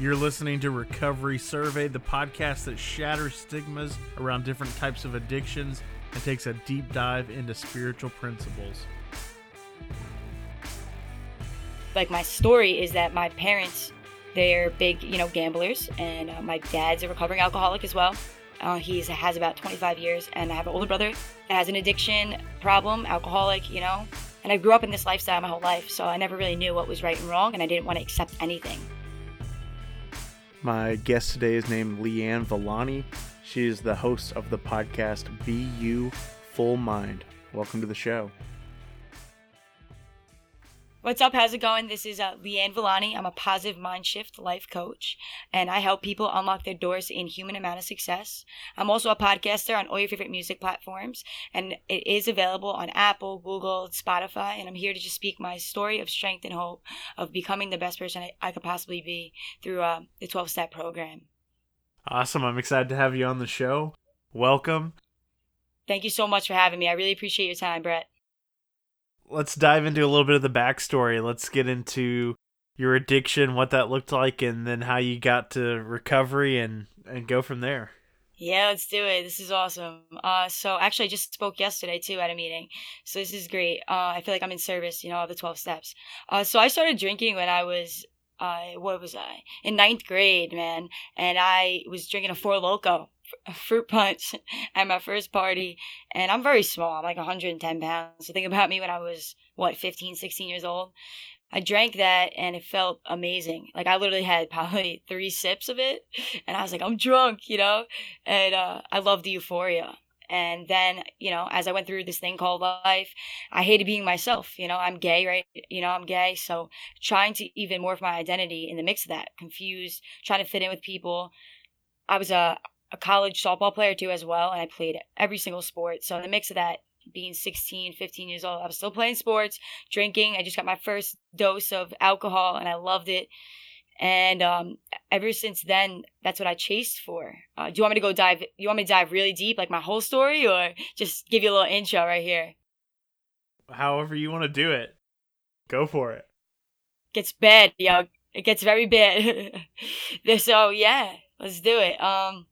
You're listening to Recovery Survey, the podcast that shatters stigmas around different types of addictions and takes a deep dive into spiritual principles. Like my story is that my parents, they're big, you know, gamblers, and uh, my dad's a recovering alcoholic as well. Uh, he has about 25 years, and I have an older brother that has an addiction problem, alcoholic, you know. And I grew up in this lifestyle my whole life, so I never really knew what was right and wrong, and I didn't want to accept anything. My guest today is named Leanne Villani. She is the host of the podcast You Full Mind. Welcome to the show. What's up? How's it going? This is uh, Leanne Villani. I'm a positive mind shift life coach, and I help people unlock their doors in human amount of success. I'm also a podcaster on all your favorite music platforms, and it is available on Apple, Google, Spotify. And I'm here to just speak my story of strength and hope of becoming the best person I, I could possibly be through uh, the 12 step program. Awesome. I'm excited to have you on the show. Welcome. Thank you so much for having me. I really appreciate your time, Brett let's dive into a little bit of the backstory. Let's get into your addiction, what that looked like, and then how you got to recovery and and go from there. Yeah, let's do it. This is awesome. Uh, so actually, I just spoke yesterday too at a meeting, so this is great. Uh, I feel like I'm in service, you know, all the twelve steps. Uh, so I started drinking when I was, uh, what was I in ninth grade, man, and I was drinking a Four Loko fruit punch at my first party and i'm very small i'm like 110 pounds. So think about me when i was what 15 16 years old. I drank that and it felt amazing. Like i literally had probably three sips of it and i was like i'm drunk you know? And uh, i love the euphoria. And then you know as i went through this thing called life i hated being myself you know? I'm gay right? You know i'm gay. So trying to even morph my identity in the mix of that confused trying to fit in with people. I was a a college softball player too as well and i played every single sport. So in the mix of that being 16 15 years old i was still playing sports drinking. I just got my first dose of alcohol and i loved it. And um, ever since then that's what i chased for. Uh, do you want me to go dive you want me to dive really deep like my whole story or just give you a little intro right here? However you want to do it go for it. Gets bad yo it gets very bad. So yeah let's do it. Um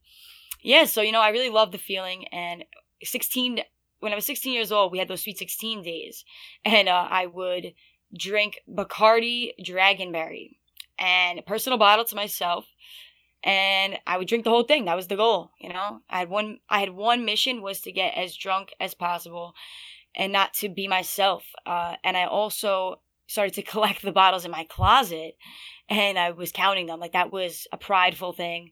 yeah, so you know, I really love the feeling. And 16, when I was 16 years old, we had those sweet 16 days, and uh, I would drink Bacardi Dragonberry and a personal bottle to myself, and I would drink the whole thing. That was the goal, you know. I had one. I had one mission was to get as drunk as possible, and not to be myself. Uh, and I also started to collect the bottles in my closet and I was counting them. Like that was a prideful thing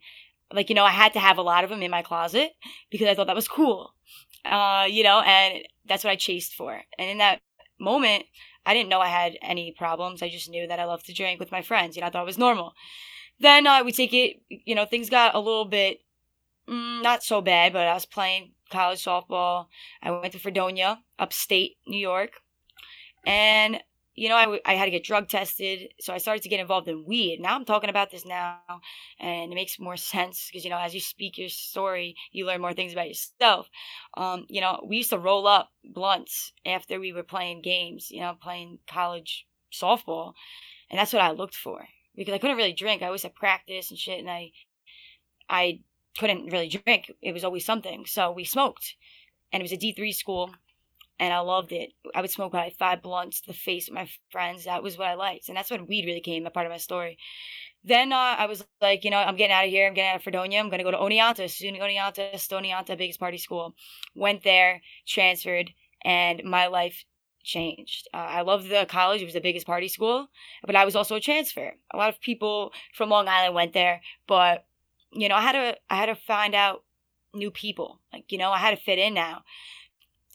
like you know i had to have a lot of them in my closet because i thought that was cool. Uh you know and that's what i chased for. And in that moment i didn't know i had any problems. I just knew that i loved to drink with my friends you know i thought it was normal. Then uh, we take it you know things got a little bit mm, not so bad but i was playing college softball. I went to fredonia upstate new york. And you know, I, w- I had to get drug tested. So I started to get involved in weed. Now I'm talking about this now, and it makes more sense because, you know, as you speak your story, you learn more things about yourself. Um, you know, we used to roll up blunts after we were playing games, you know, playing college softball. And that's what I looked for because I couldn't really drink. I always had practice and shit, and I, I couldn't really drink. It was always something. So we smoked, and it was a D3 school and I loved it. I would smoke like five blunts to the face with my friends. That was what I liked, and that's when weed really came a part of my story. Then uh, I was like, you know, I'm getting out of here. I'm getting out of Fredonia. I'm gonna go to Oneonta, SUNY Oneonta, Oneonta, biggest party school. Went there, transferred, and my life changed. Uh, I loved the college. It was the biggest party school, but I was also a transfer. A lot of people from Long Island went there, but you know, I had to I had to find out new people. Like, you know, I had to fit in now.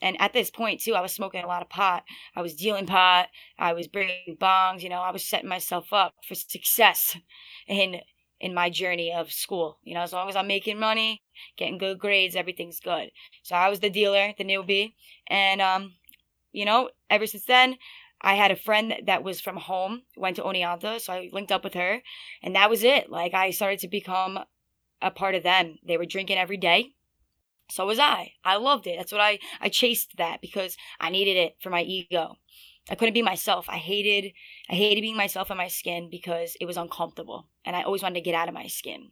And at this point, too, I was smoking a lot of pot. I was dealing pot. I was bringing bongs. You know, I was setting myself up for success in in my journey of school. You know, as long as I'm making money, getting good grades, everything's good. So I was the dealer, the newbie, and um, you know, ever since then, I had a friend that was from home, went to Oneonta, so I linked up with her, and that was it. Like I started to become a part of them. They were drinking every day. So was I. I loved it. That's what I I chased that because I needed it for my ego. I couldn't be myself. I hated I hated being myself in my skin because it was uncomfortable and I always wanted to get out of my skin.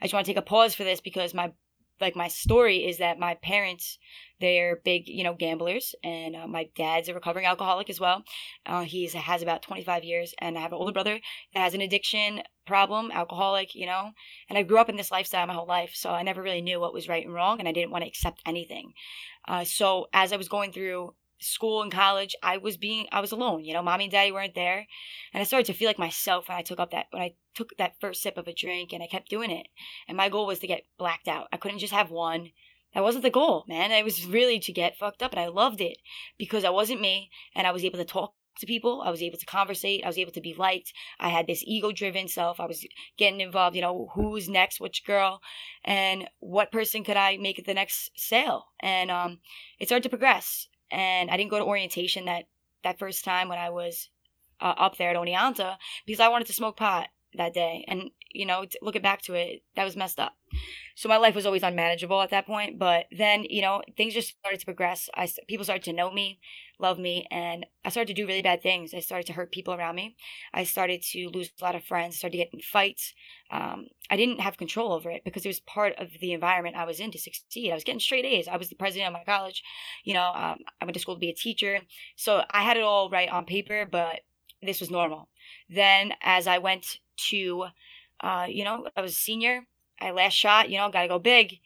I just want to take a pause for this because my like my story is that my parents they're big you know gamblers and uh, my dad's a recovering alcoholic as well. Uh, he has about 25 years and i have an older brother that has an addiction problem alcoholic you know and i grew up in this lifestyle my whole life so i never really knew what was right and wrong and i didn't want to accept anything. Uh, so as i was going through school and college, I was being I was alone. You know, mommy and daddy weren't there, and I started to feel like myself when I took up that when I took that first sip of a drink, and I kept doing it. And my goal was to get blacked out. I couldn't just have one. That wasn't the goal, man. It was really to get fucked up, and I loved it because I wasn't me, and I was able to talk to people. I was able to conversate. I was able to be liked. I had this ego driven self. I was getting involved, you know, who's next, which girl, and what person could I make the next sale? And um, it started to progress and I didn't go to orientation that that first time when I was uh, up there at Oneonta because I wanted to smoke pot that day. And, you know, looking back to it, that was messed up. So my life was always unmanageable at that point. But then, you know, things just started to progress. I, people started to know me, love me, and I started to do really bad things. I started to hurt people around me. I started to lose a lot of friends, started to get in fights. Um, I didn't have control over it because it was part of the environment I was in to succeed. I was getting straight A's. I was the president of my college. You know, um, I went to school to be a teacher. So I had it all right on paper, but this was normal. Then as I went to, uh, you know, I was a senior. I last shot, you know, got to go big.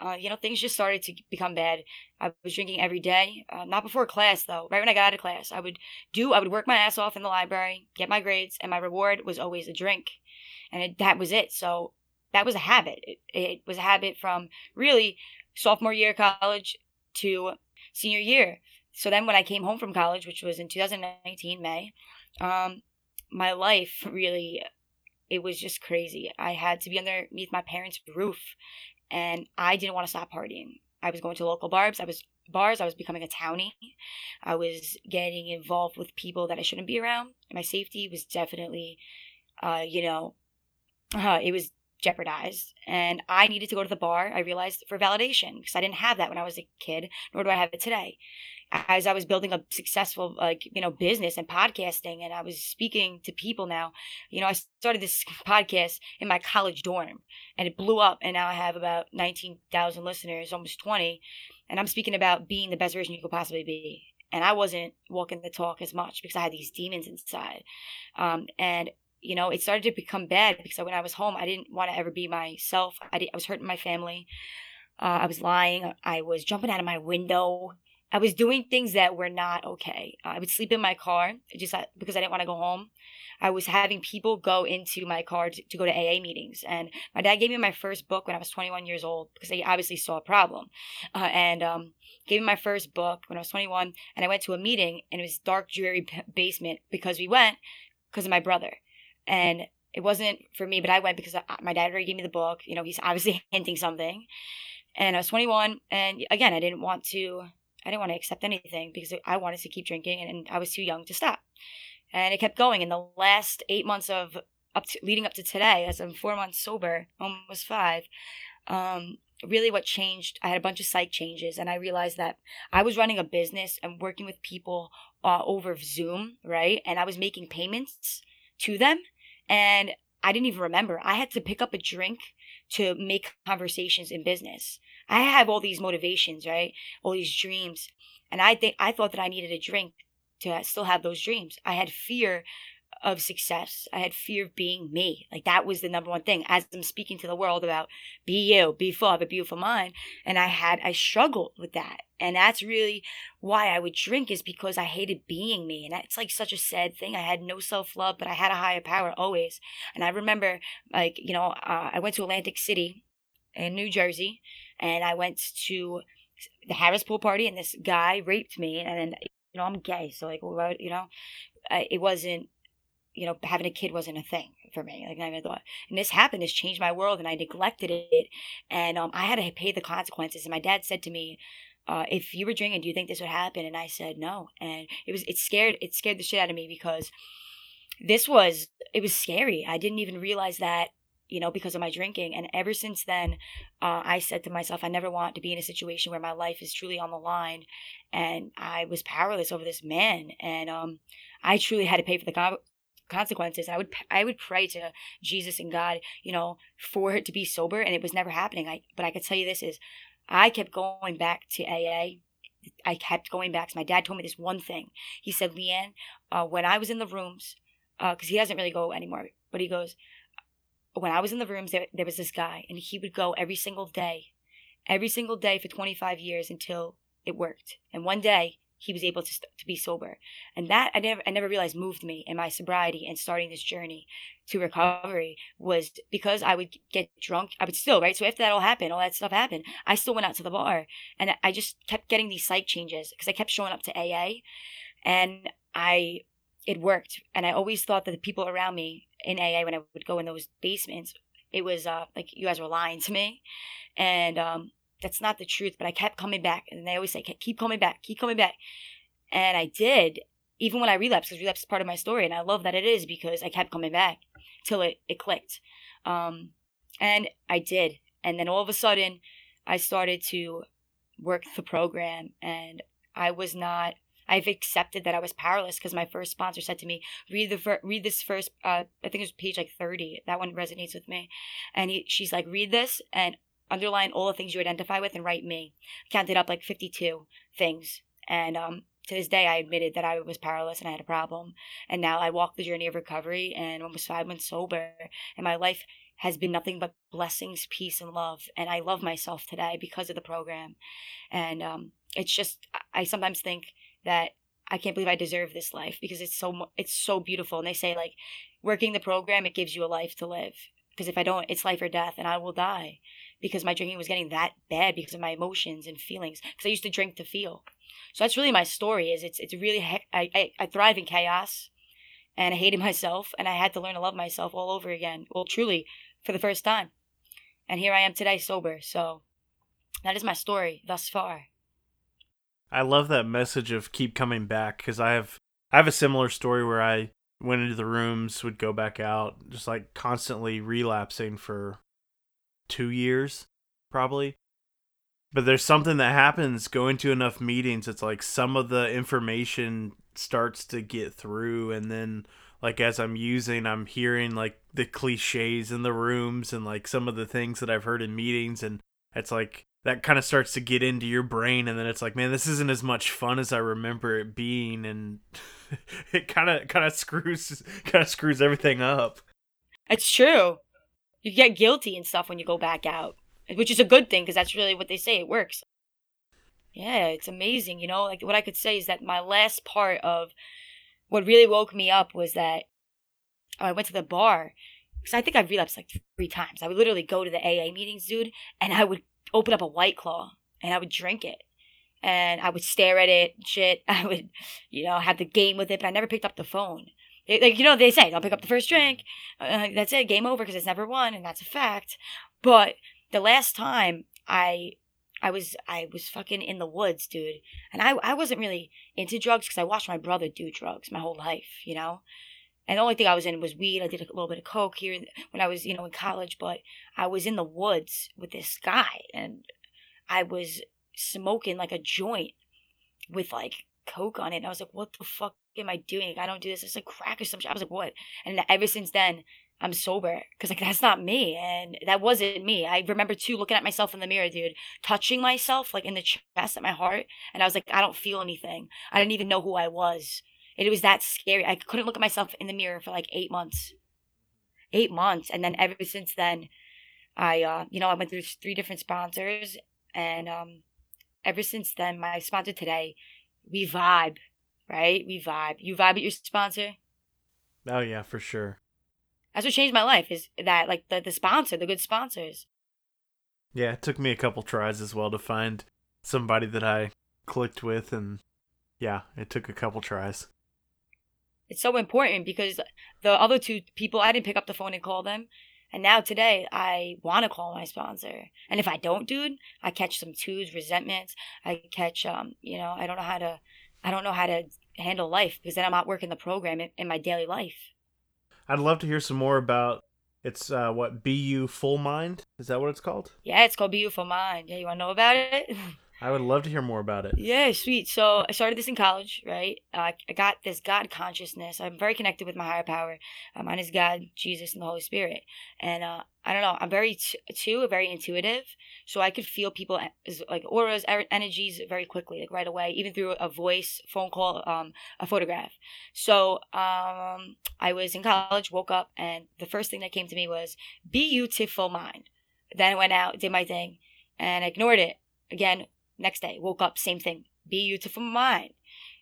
Uh, you know, things just started to become bad. I was drinking every day, uh, not before class though. Right when I got out of class, I would do, I would work my ass off in the library, get my grades, and my reward was always a drink, and it, that was it. So that was a habit. It, it was a habit from really sophomore year of college to senior year. So then when I came home from college, which was in 2019 May, um, my life really it was just crazy. I had to be underneath my parents' roof and I didn't want to stop partying. I was going to local bars. I was bars. I was becoming a townie. I was getting involved with people that I shouldn't be around. My safety was definitely, uh, you know, uh, it was jeopardized. And I needed to go to the bar. I realized for validation because I didn't have that when I was a kid, nor do I have it today as I was building a successful like you know business and podcasting and I was speaking to people now you know I started this podcast in my college dorm and it blew up and now I have about 19,000 listeners almost 20 and I'm speaking about being the best version you could possibly be. And I wasn't walking the talk as much because I had these demons inside. Um, and you know it started to become bad because when I was home I didn't want to ever be myself. I, I was hurting my family. Uh, I was lying. I was jumping out of my window I was doing things that were not okay. I would sleep in my car just uh, because I didn't want to go home. I was having people go into my car to, to, go to AA meetings. And my dad gave me my first book when I was 21 years old because he obviously saw a problem. Uh, and um, gave me my first book when I was 21. And I went to a meeting and it was dark, dreary basement because we went because of my brother. And it wasn't for me, but I went because I, my dad already gave me the book. You know, he's obviously hinting something. And I was 21. And again, I didn't want to I didn't want to accept anything because I wanted to keep drinking and I was too young to stop. And it kept going. In the last eight months of up to, leading up to today, as I'm four months sober, almost five, um, really what changed, I had a bunch of psych changes and I realized that I was running a business and working with people uh, over Zoom, right? And I was making payments to them and I didn't even remember. I had to pick up a drink to make conversations in business. I have all these motivations, right? All these dreams. And I think I thought that I needed a drink to still have those dreams. I had fear of success. I had fear of being me. Like that was the number one thing. As I'm speaking to the world about be you, be full, have a beautiful mind. And I had, I struggled with that. And that's really why I would drink is because I hated being me. And it's like such a sad thing. I had no self love, but I had a higher power always. And I remember like, you know, uh, I went to Atlantic City in New Jersey and I went to the Harrah's pool party and this guy raped me. And then, you know, I'm gay. So like, you know, it wasn't you know, having a kid wasn't a thing for me. Like I thought, and this happened. This changed my world, and I neglected it, and um, I had to pay the consequences. And my dad said to me, uh, "If you were drinking, do you think this would happen?" And I said no, and it was it scared it scared the shit out of me because this was it was scary. I didn't even realize that you know, because of my drinking. And ever since then, uh, I said to myself, I never want to be in a situation where my life is truly on the line. And I was powerless over this man. And um, I truly had to pay for the co- consequences. I would I would pray to Jesus and God, you know, for it to be sober, and it was never happening. I but I could tell you this is, I kept going back to AA. I kept going back. So my dad told me this one thing. He said, Leanne, uh, when I was in the rooms, because uh, he doesn't really go anymore, but he goes, when I was in the rooms, there, there was this guy, and he would go every single day, every single day for 25 years until it worked. And one day, he was able to, to be sober. And that I never, I never realized moved me in my sobriety and starting this journey to recovery was because I would get drunk. I would still, right? So after that all happened, all that stuff happened, I still went out to the bar and I just kept getting these psych changes because I kept showing up to AA and I, it worked. And I always thought that the people around me in AA, when I would go in those basements, it was uh, like you guys were lying to me. And um, that's not the truth. But I kept coming back. And they always say, keep coming back, keep coming back. And I did, even when I relapsed, because relapse is part of my story. And I love that it is because I kept coming back till it, it clicked. Um, and I did. And then all of a sudden, I started to work the program. And I was not I've accepted that I was powerless because my first sponsor said to me, "Read the fir- read this first. Uh, I think it was page like thirty. That one resonates with me." And he, she's like, "Read this and underline all the things you identify with and write me." Counted up like fifty-two things, and um, to this day, I admitted that I was powerless and I had a problem. And now I walk the journey of recovery and almost five months sober, and my life has been nothing but blessings, peace, and love. And I love myself today because of the program. And um, it's just, I sometimes think that I can't believe I deserve this life because it's so it's so beautiful. And they say like working the program it gives you a life to live because if I don't, it's life or death, and I will die because my drinking was getting that bad because of my emotions and feelings. Because I used to drink to feel. So that's really my story. Is it's it's really I, I I thrive in chaos, and I hated myself, and I had to learn to love myself all over again. Well, truly, for the first time, and here I am today sober. So that is my story thus far. I love that message of keep coming back because I have I have a similar story where I went into the rooms, would go back out, just like constantly relapsing for two years, probably. But there's something that happens going to enough meetings. It's like some of the information starts to get through, and then like as I'm using, I'm hearing like the cliches in the rooms and like some of the things that I've heard in meetings, and it's like that kind of starts to get into your brain and then it's like man this isn't as much fun as i remember it being and it kind of kind of screws kind of screws everything up. It's true. You get guilty and stuff when you go back out which is a good thing because that's really what they say it works. Yeah it's amazing you know like what i could say is that my last part of what really woke me up was that i went to the bar because i think i've relapsed like three times. I would literally go to the aa meetings dude and i would open up a white claw and I would drink it. And I would stare at it, shit. I would, you know, have the game with it, but I never picked up the phone. They, like, you know, they say, don't pick up the first drink. Uh, that's it, game over, because it's never won, and that's a fact. But the last time I I was I was fucking in the woods, dude. And I I wasn't really into drugs because I watched my brother do drugs my whole life, you know. And the only thing I was in was weed. I did a little bit of coke here when I was, you know, in college, but I was in the woods with this guy and I was smoking like a joint with like coke on it. And I was like, what the fuck am I doing? I don't do this. It's like crack or some shit. I was like, what? And ever since then, I'm sober because like that's not me and that wasn't me. I remember too looking at myself in the mirror, dude, touching myself like in the chest at my heart, and I was like, I don't feel anything. I didn't even know who I was. It was that scary. I couldn't look at myself in the mirror for like eight months. Eight months. And then ever since then, I, uh, you know, I went through three different sponsors. And um, ever since then, my sponsor today, we vibe, right? We vibe. You vibe with your sponsor? Oh, yeah, for sure. That's what changed my life is that, like, the, the sponsor, the good sponsors. Yeah, it took me a couple tries as well to find somebody that I clicked with. And yeah, it took a couple tries it's so important because the other two people I didn't pick up the phone and call them. And now today I want to call my sponsor. And if I don't, dude, I catch some twos, resentments. I catch um, you know, I don't know how to I don't know how to handle life because then I'm not working the program in, in my daily life. I'd love to hear some more about It's uh, what BU Full Mind is that what it's called? Yeah, it's called BU Full Mind. Yeah, you want to know about it? I would love to hear more about it. Yeah, sweet. So I started this in college, right? Uh, I got this God consciousness. I'm very connected with my higher power. Uh, mine is God, Jesus, and the Holy Spirit. And uh, I don't know. I'm very t- too very intuitive, so I could feel people like auras, er- energies very quickly, like right away, even through a voice, phone call, um, a photograph. So um, I was in college, woke up, and the first thing that came to me was "be beautiful mind. Then I went out, did my thing, and ignored it. Again, Next day, woke up, same thing. Beautiful mind.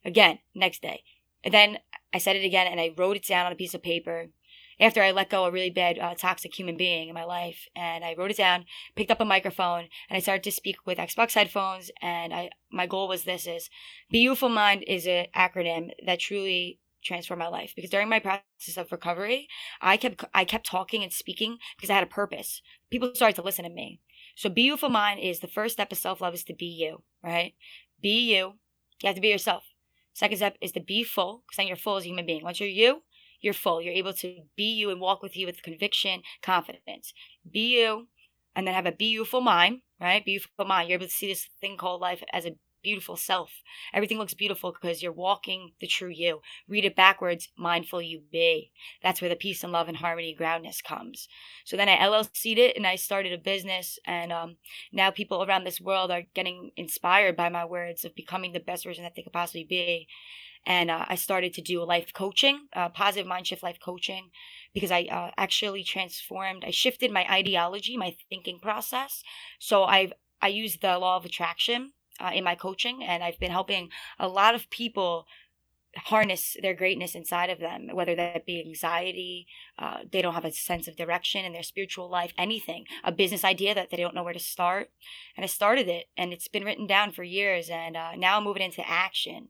Again, next day. And then I said it again and I wrote it down on a piece of paper after I let go a really bad, uh, toxic human being in my life. And I wrote it down, picked up a microphone, and I started to speak with Xbox headphones. And I, my goal was this: is Beautiful Mind is an acronym that truly transformed my life. Because during my process of recovery, I kept, I kept talking and speaking because I had a purpose. People started to listen to me. So beautiful mind is the first step of self love is to be you, right? Be you. You have to be yourself. Second step is to be full, because then you're full as a human being. Once you're you, you're full. You're able to be you and walk with you with conviction, confidence. Be you, and then have a beautiful mind, right? Beautiful mind. You're able to see this thing called life as a beautiful self. Everything looks beautiful because you're walking the true you. Read it backwards, mindful you be. That's where the peace and love and harmony groundness comes. So then I LLC'd it and I started a business and um, now people around this world are getting inspired by my words of becoming the best version that they could possibly be. And uh, I started to do life coaching, uh, positive mind shift life coaching, because I uh, actually transformed. I shifted my ideology, my thinking process. So I've I use the law of attraction uh, in my coaching, and I've been helping a lot of people harness their greatness inside of them, whether that be anxiety, uh, they don't have a sense of direction in their spiritual life, anything, a business idea that they don't know where to start. And I started it, and it's been written down for years, and uh, now I'm moving into action.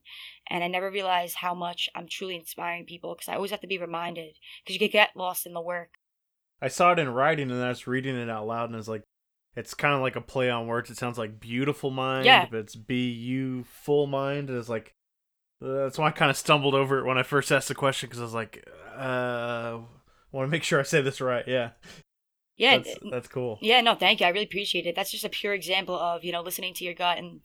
And I never realized how much I'm truly inspiring people because I always have to be reminded because you could get lost in the work. I saw it in writing, and I was reading it out loud, and I was like, it's kind of like a play on words. It sounds like beautiful mind, yeah. but it's B U full mind. And it's like that's why I kind of stumbled over it when I first asked the question because I was like, uh, want to make sure I say this right. Yeah. Yeah, that's, that's cool. Yeah, no, thank you. I really appreciate it. That's just a pure example of you know listening to your gut and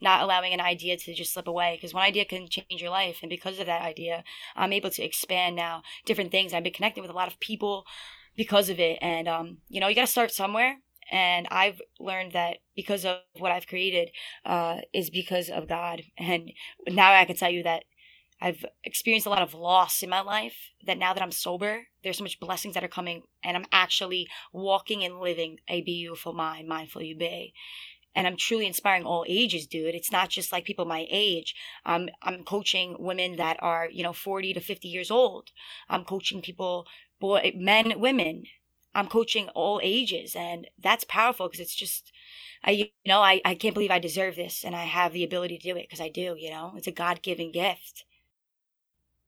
not allowing an idea to just slip away because one idea can change your life and because of that idea i'm able to expand now different things i've been connecting with a lot of people because of it and um, you know you got to start somewhere and I've learned that because of what I've created uh, is because of God. And now I can tell you that I've experienced a lot of loss in my life. That now that I'm sober, there's so much blessings that are coming, and I'm actually walking and living a beautiful mind, mindful you be. And I'm truly inspiring all ages, dude. It's not just like people my age. I'm I'm coaching women that are you know 40 to 50 years old. I'm coaching people, boy, men, women I'm coaching all ages and that's powerful because it's just I you know I I can't believe I deserve this and I have the ability to do it because I do, you know. It's a God-given gift.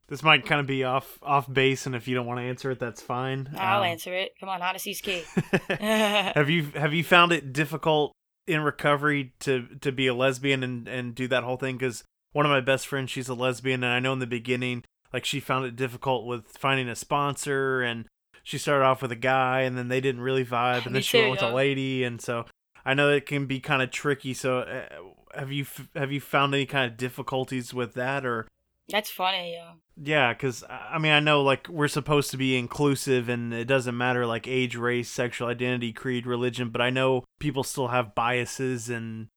This might kind of be off off base and if you don't want to answer it that's fine. I'll um, answer it. Come on, honesty's key. have you have you found it difficult in recovery to to be a lesbian and and do that whole thing cuz one of my best friends she's a lesbian and I know in the beginning like she found it difficult with finding a sponsor and she started off with a guy and then they didn't really vibe and then she went with a lady and so I know it can be kind of tricky. So uh, have you have you found any kind of difficulties with that or? That's funny, yeah. Yeah, because I mean, I know like we're supposed to be inclusive, and it doesn't matter like age, race, sexual identity, creed, religion. But I know people still have biases, and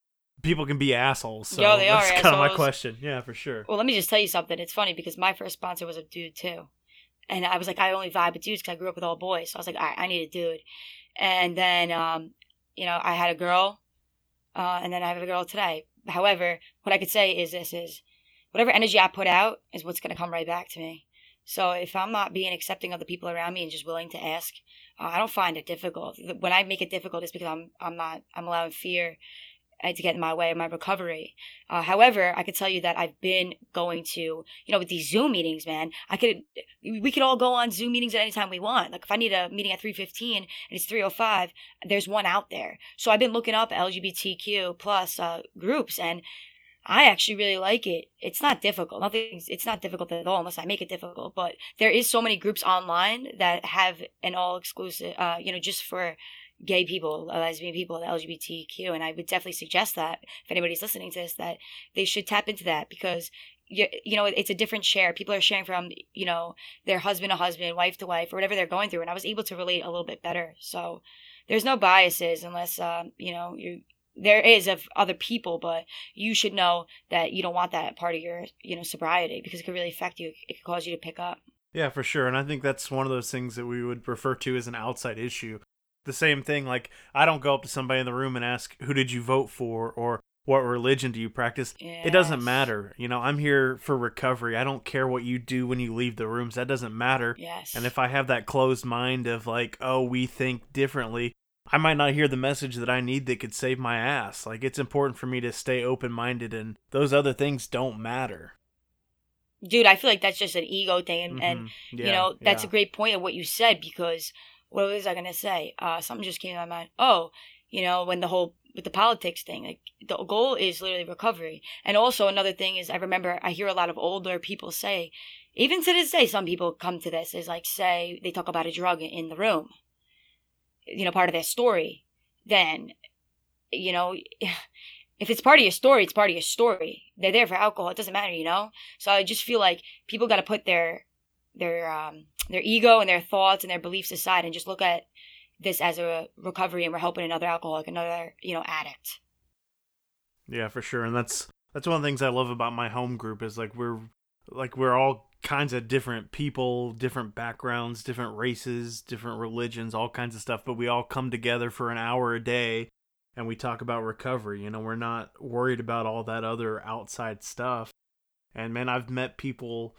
people can be assholes. So Yo, they that's are kind assholes. of my question. Yeah, for sure. Well, let me just tell you something. It's funny because my first sponsor was a dude too and I was like, I only vibe with dudes because I grew up with all boys. So I was like, I, I need a dude. And then, um, you know, I had a girl, uh, and then I have a girl today. However, what I could say is this is whatever energy I put out is what's going to come right back to me. So if I'm not being accepting of the people around me and just willing to ask, uh, I don't find it difficult. When I make it difficult, it's because I'm I'm not I'm allowing fear to get in my way of my recovery. Uh, however, I could tell you that I've been going to, you know, with these Zoom meetings, man, I could, we could all go on Zoom meetings at any time we want. Like if I need a meeting at 315 and it's 305, there's one out there. So I've been looking up LGBTQ plus uh, groups and I actually really like it. It's not difficult. Nothing's it's not difficult at all unless I make it difficult. But there is so many groups online that have an all exclusive, uh, you know, just for gay people, lesbian people, the LGBTQ. And I would definitely suggest that if anybody's listening to this, that they should tap into that because you, you know it's a different share. People are sharing from you know their husband to husband, wife to wife, or whatever they're going through. And I was able to relate a little bit better. So there's no biases unless um, you know you there is of other people, but you should know that you don't want that part of your, you know, sobriety because it could really affect you. It could cause you to pick up. Yeah, for sure. And I think that's one of those things that we would refer to as an outside issue. The same thing, like I don't go up to somebody in the room and ask, "Who did you vote for?" or "What religion do you practice?" Yes. It doesn't matter. You know, I'm here for recovery. I don't care what you do when you leave the rooms. That doesn't matter. Yes. And if I have that closed mind of like, "Oh, we think differently," I might not hear the message that I need that could save my ass. Like it's important for me to stay open minded and those other things don't matter. Dude, I feel like that's just an ego thing and, and Mhm. you Yeah, know, that's yeah. a great point of what you said because what was I gonna say? Uh something just came to my mind. Oh, you know, when the whole with the politics thing, like the goal is literally recovery. And also another thing is I remember I hear a lot of older people say, even to this day, some people come to this is like say they talk about a drug in the room. You know, part of their story. Then, you know, if it's part of your story, it's part of your story. They're there for alcohol. It doesn't matter, you know? So I just feel like people got to put their their um their ego and their thoughts and their beliefs aside and just look at this as a recovery and we're helping another alcoholic, another, you know, addict. Yeah, for sure. And that's that's one of the things I love about my home group is like we're like we're all kinds of different people, different backgrounds, different races, different religions, all kinds of stuff, but we all come together for an hour a day and we talk about recovery. You know, we're not worried about all that other outside stuff. And man, I've met people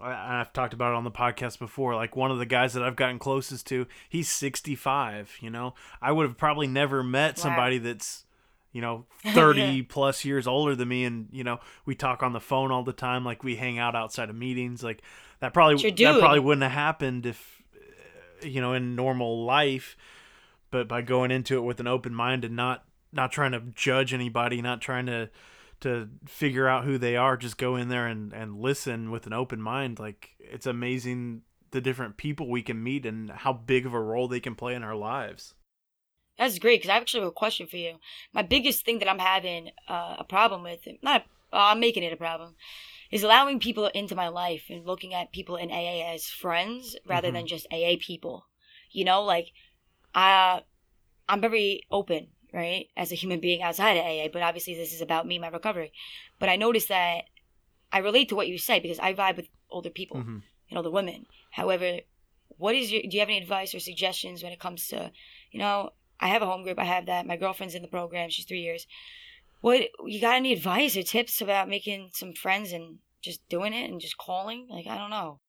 I've talked about it on the podcast before. Like one of the guys that I've gotten closest to, he's 65. You know, I would have probably never met Wow. somebody that's, you know, 30 plus years older than me. And, you know, we talk on the phone all the time. Like we hang out outside of meetings. Like that probably, that probably wouldn't have happened if, uh, you know, in normal life. But by going into it with an open mind and not, not trying to judge anybody, not trying to, to figure out who they are just go in there and, and listen with an open mind like it's amazing the different people we can meet and how big of a role they can play in our lives That's great because I actually have a question for you. My biggest thing that I'm having uh, a problem with, not uh, I'm making it a problem, is allowing people into my life and looking at people in AA as friends rather Mhm. than just AA people. You know, like I, I'm very open, right, as a human being outside of AA. But obviously, this is about me, my recovery. But I noticed that I relate to what you say because I vibe with older people Mhm. and older women. However, what is your? Do you have any advice or suggestions when it comes to, you know, I have a home group. I have that. My girlfriend's in the program. She's three years. What you got any advice or tips about making some friends and just doing it and just calling? Like I don't know.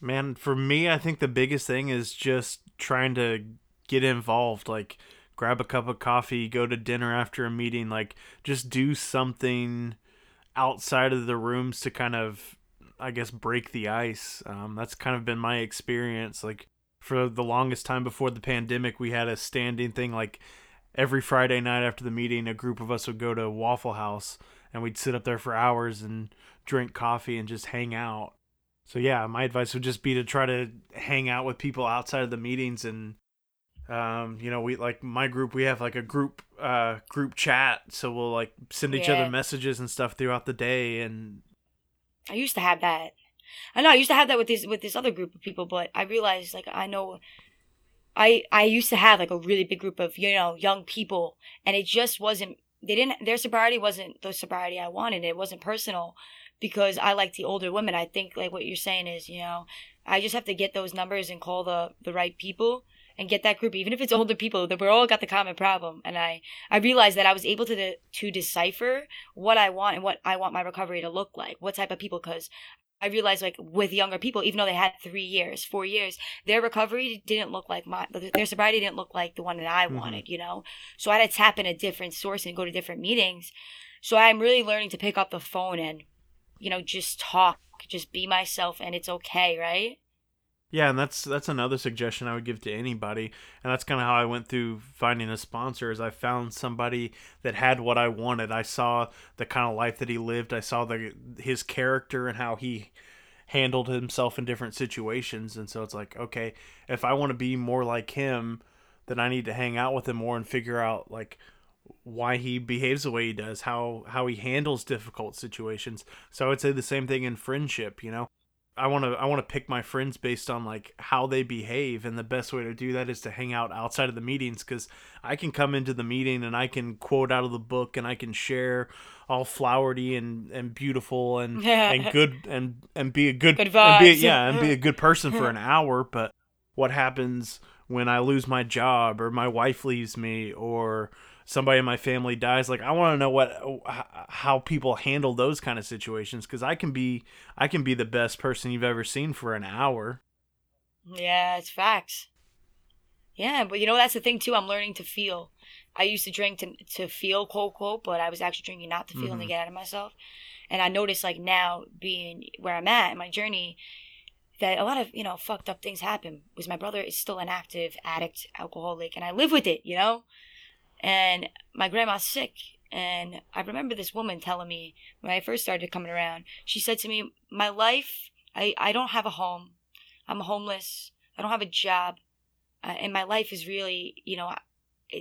man for me i think the biggest thing is just trying to get involved like grab a cup of coffee go to dinner after a meeting like just do something outside of the rooms to kind of i guess break the ice. Um, that's kind of been my experience like for the longest time before the pandemic we had a standing thing like every friday night after the meeting a group of us would go to waffle house and we'd sit up there for hours and drink coffee and just hang out. So yeah, my advice would just be to try to hang out with people outside of the meetings and um you know we like my group we have like a group uh group chat so we'll like send each Yeah. other messages and stuff throughout the day and I used to have that. I know I used to have that with this with this other group of people, but I realized like I know I I used to have like a really big group of, you know, young people and it just wasn't they didn't their sobriety wasn't the sobriety I wanted. It wasn't personal because I like the older women. I think like what you're saying is, you know, I just have to get those numbers and call the the right people and get that group even if it's older people that we're all got the common problem and i i realized that i was able to to decipher what i want and what i want my recovery to look like what type of people because I realized like with younger people, even though they had three years, four years, their recovery didn't look like my, their sobriety didn't look like the one that I Mhm. wanted, you know? So I had to tap in a different source and go to different meetings. So I'm really learning to pick up the phone and, you know, just talk, just be myself and it's okay, right? Yeah, and that's that's another suggestion I would give to anybody, and that's kind of how I went through finding a sponsor. Is I found somebody that had what I wanted. I saw the kind of life that he lived. I saw the his character and how he handled himself in different situations, and so it's like, okay, if I want to be more like him, then I need to hang out with him more and figure out like why he behaves the way he does, how how he handles difficult situations. So I would say the same thing in friendship, you know I want to I want to pick my friends based on like how they behave and the best way to do that is to hang out outside of the meetings cuz I can come into the meeting and I can quote out of the book and I can share all flowery and and beautiful and and good and and be a good, good and be, yeah and be a good person for an hour but what happens when I lose my job or my wife leaves me or somebody in my family dies like i want to know what how people handle those kind of situations because i can be i can be the best person you've ever seen for an hour yeah it's facts yeah but you know that's the thing too i'm learning to feel i used to drink to, to feel quote quote but i was actually drinking not to feel mm-hmm. and to mm-hmm. get out of myself and i noticed like now being where i'm at in my journey that a lot of you know fucked up things happen was my brother is still an active addict alcoholic and i live with it you know and my grandma's sick. And I remember this woman telling me when I first started coming around, she said to me, My life, I, I don't have a home. I'm homeless. I don't have a job. Uh, and my life is really, you know,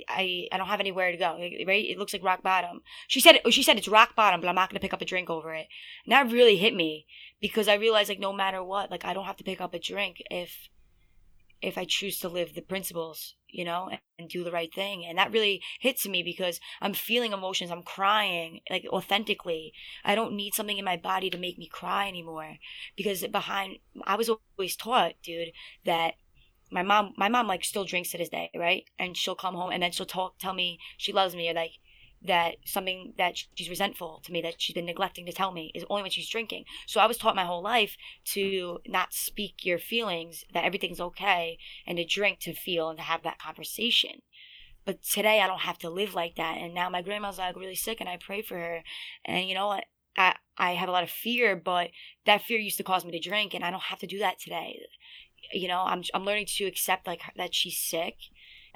I, I don't have anywhere to go. Right? It looks like rock bottom. She said she said it's rock bottom, but I'm not gonna pick up a drink over it. And that really hit me because I realized like no matter what, like I don't have to pick up a drink if if I choose to live the principles, you know, and, and, do the right thing. And that really hits me because I'm feeling emotions. I'm crying like authentically. I don't need something in my body to make me cry anymore because behind, I was always taught, dude, that my mom, my mom like still drinks to this day, right? And she'll come home and then she'll talk, tell me she loves me or like, that something that she's resentful to me that she's been neglecting to tell me is only when she's drinking. So I was taught my whole life to not speak your feelings, that everything's okay, and to drink to feel and to have that conversation. But today I don't have to live like that. And now my grandma's like really sick and I pray for her. And you know what? I, I have a lot of fear, but that fear used to cause me to drink and I don't have to do that today. You know, I'm, I'm learning to accept like that she's sick.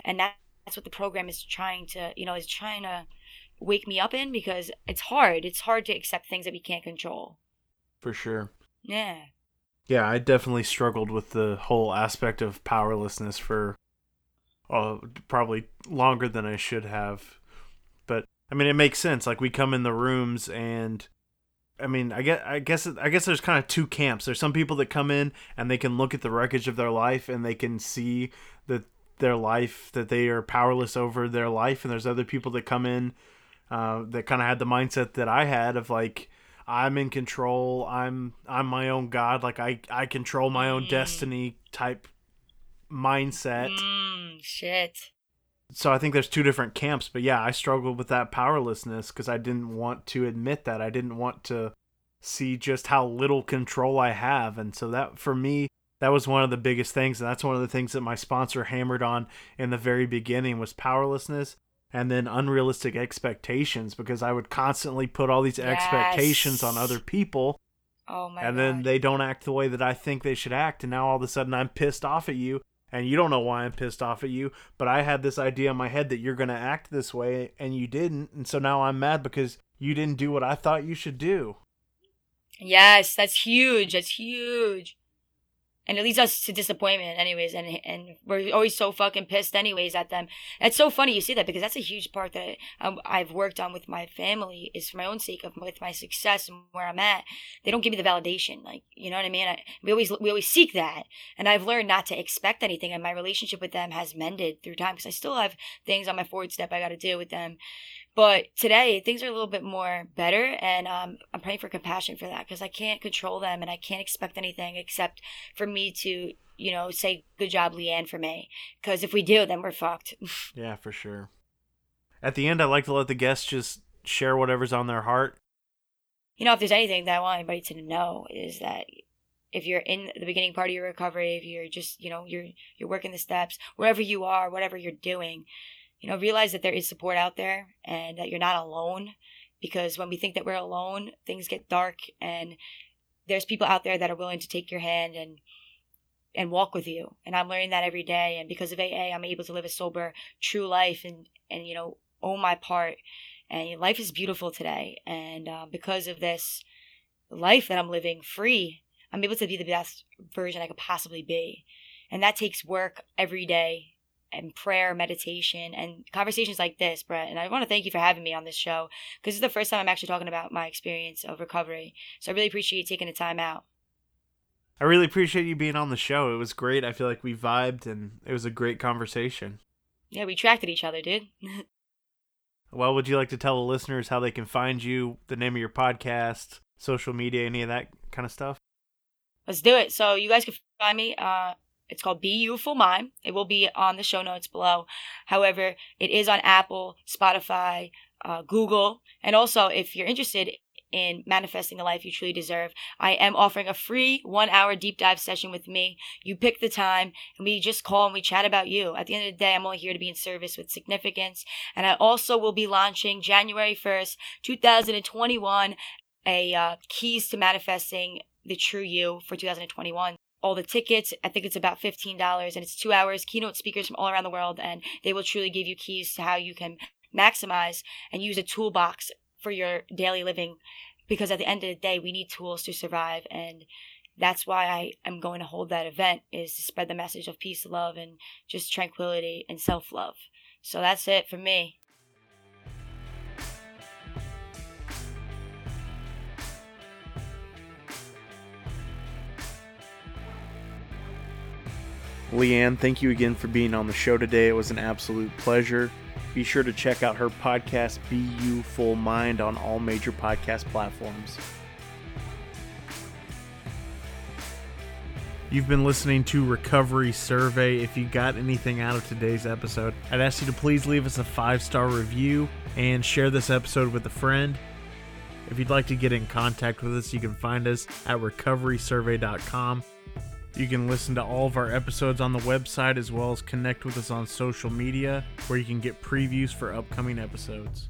And that, that's what the program is trying to, you know, is trying to wake me up in because it's hard. It's hard to accept things that we can't control. For sure. Yeah. Yeah, I definitely struggled with the whole aspect of powerlessness for uh, probably longer than I should have. But I mean, it makes sense. Like we come in the rooms and I mean, I guess I guess I guess there's kind of two camps. There's some people that come in and they can look at the wreckage of their life and they can see that their life that they are powerless over their life and there's other people that come in uh, that kind of had the mindset that I had of like I'm in control. I'm I'm my own god. Like I I control my own mm. destiny type mindset. Mm, shit. So I think there's two different camps, but yeah, I struggled with that powerlessness because I didn't want to admit that. I didn't want to see just how little control I have, and so that for me that was one of the biggest things and that's one of the things that my sponsor hammered on in the very beginning was powerlessness and then unrealistic expectations because I would constantly put all these yes. expectations on other people. Oh my And God. then they don't act the way that I think they should act and now all of a sudden I'm pissed off at you and you don't know why I'm pissed off at you, but I had this idea in my head that you're going to act this way and you didn't, and so now I'm mad because you didn't do what I thought you should do. Yes, that's huge. That's huge and it leads us to disappointment anyways and and we're always so fucking pissed anyways at them. It's so funny you see that because that's a huge part that i've worked on with my family is for my own sake of with my success and where i'm at. They don't give me the validation like you know what i mean? I, we always we always seek that. And i've learned not to expect anything and my relationship with them has mended through time because i still have things on my forward step i got to deal with them but today things are a little bit more better, and um, I'm praying for compassion for that because I can't control them and I can't expect anything except for me to, you know, say good job, Leanne, for me. Because if we do, then we're fucked. yeah, for sure. At the end, I like to let the guests just share whatever's on their heart. You know, if there's anything that I want anybody to know is that if you're in the beginning part of your recovery, if you're just, you know, you're you're working the steps, wherever you are, whatever you're doing, you know, realize that there is support out there and that you're not alone because when we think that we're alone, things get dark and there's people out there that are willing to take your hand and and walk with you. And I'm learning that every day. And because of AA, I'm able to live a sober, true life and, and, you know, own my part. And life is beautiful today. And uh, because of this life that I'm living free, I'm able to be the best version I could possibly be. And that takes work every day and prayer, meditation, and conversations like this, Brett. And I want to thank you for having me on this show because this is the first time I'm actually talking about my experience of recovery. So I really appreciate you taking the time out. I really appreciate you being on the show. It was great. I feel like we vibed and it was a great conversation. Yeah, we attracted each other, dude. well, would you like to tell the listeners how they can find you, the name of your podcast, social media, any of that kind of stuff? Let's do it. So you guys can find me. Uh, it's called Be Youthful Mind. It will be on the show notes below. However, it is on Apple, Spotify, uh, Google, and also if you're interested in manifesting the life you truly deserve. I am offering a free one hour deep dive session with me. You pick the time and we just call and we chat about you. At the end of the day, I'm only here to be in service with significance. And I also will be launching January 1st, 2021, a uh, keys to manifesting the true you for 2021 all the tickets. I think it's about $15 and it's two hours, keynote speakers from all around the world, and they will truly give you keys to how you can maximize and use a toolbox for your daily living because at the end of the day we need tools to survive and that's why I am going to hold that event is to spread the message of peace, love, and just tranquility and self love. So that's it for me. Leanne, thank you again for being on the show today. It was an absolute pleasure. Be sure to check out her podcast, Be You Full Mind, on all major podcast platforms. You've been listening to Recovery Survey. If you got anything out of today's episode, I'd ask you to please leave us a five star review and share this episode with a friend. If you'd like to get in contact with us, you can find us at recoverysurvey.com. You can listen to all of our episodes on the website as well as connect with us on social media where you can get previews for upcoming episodes.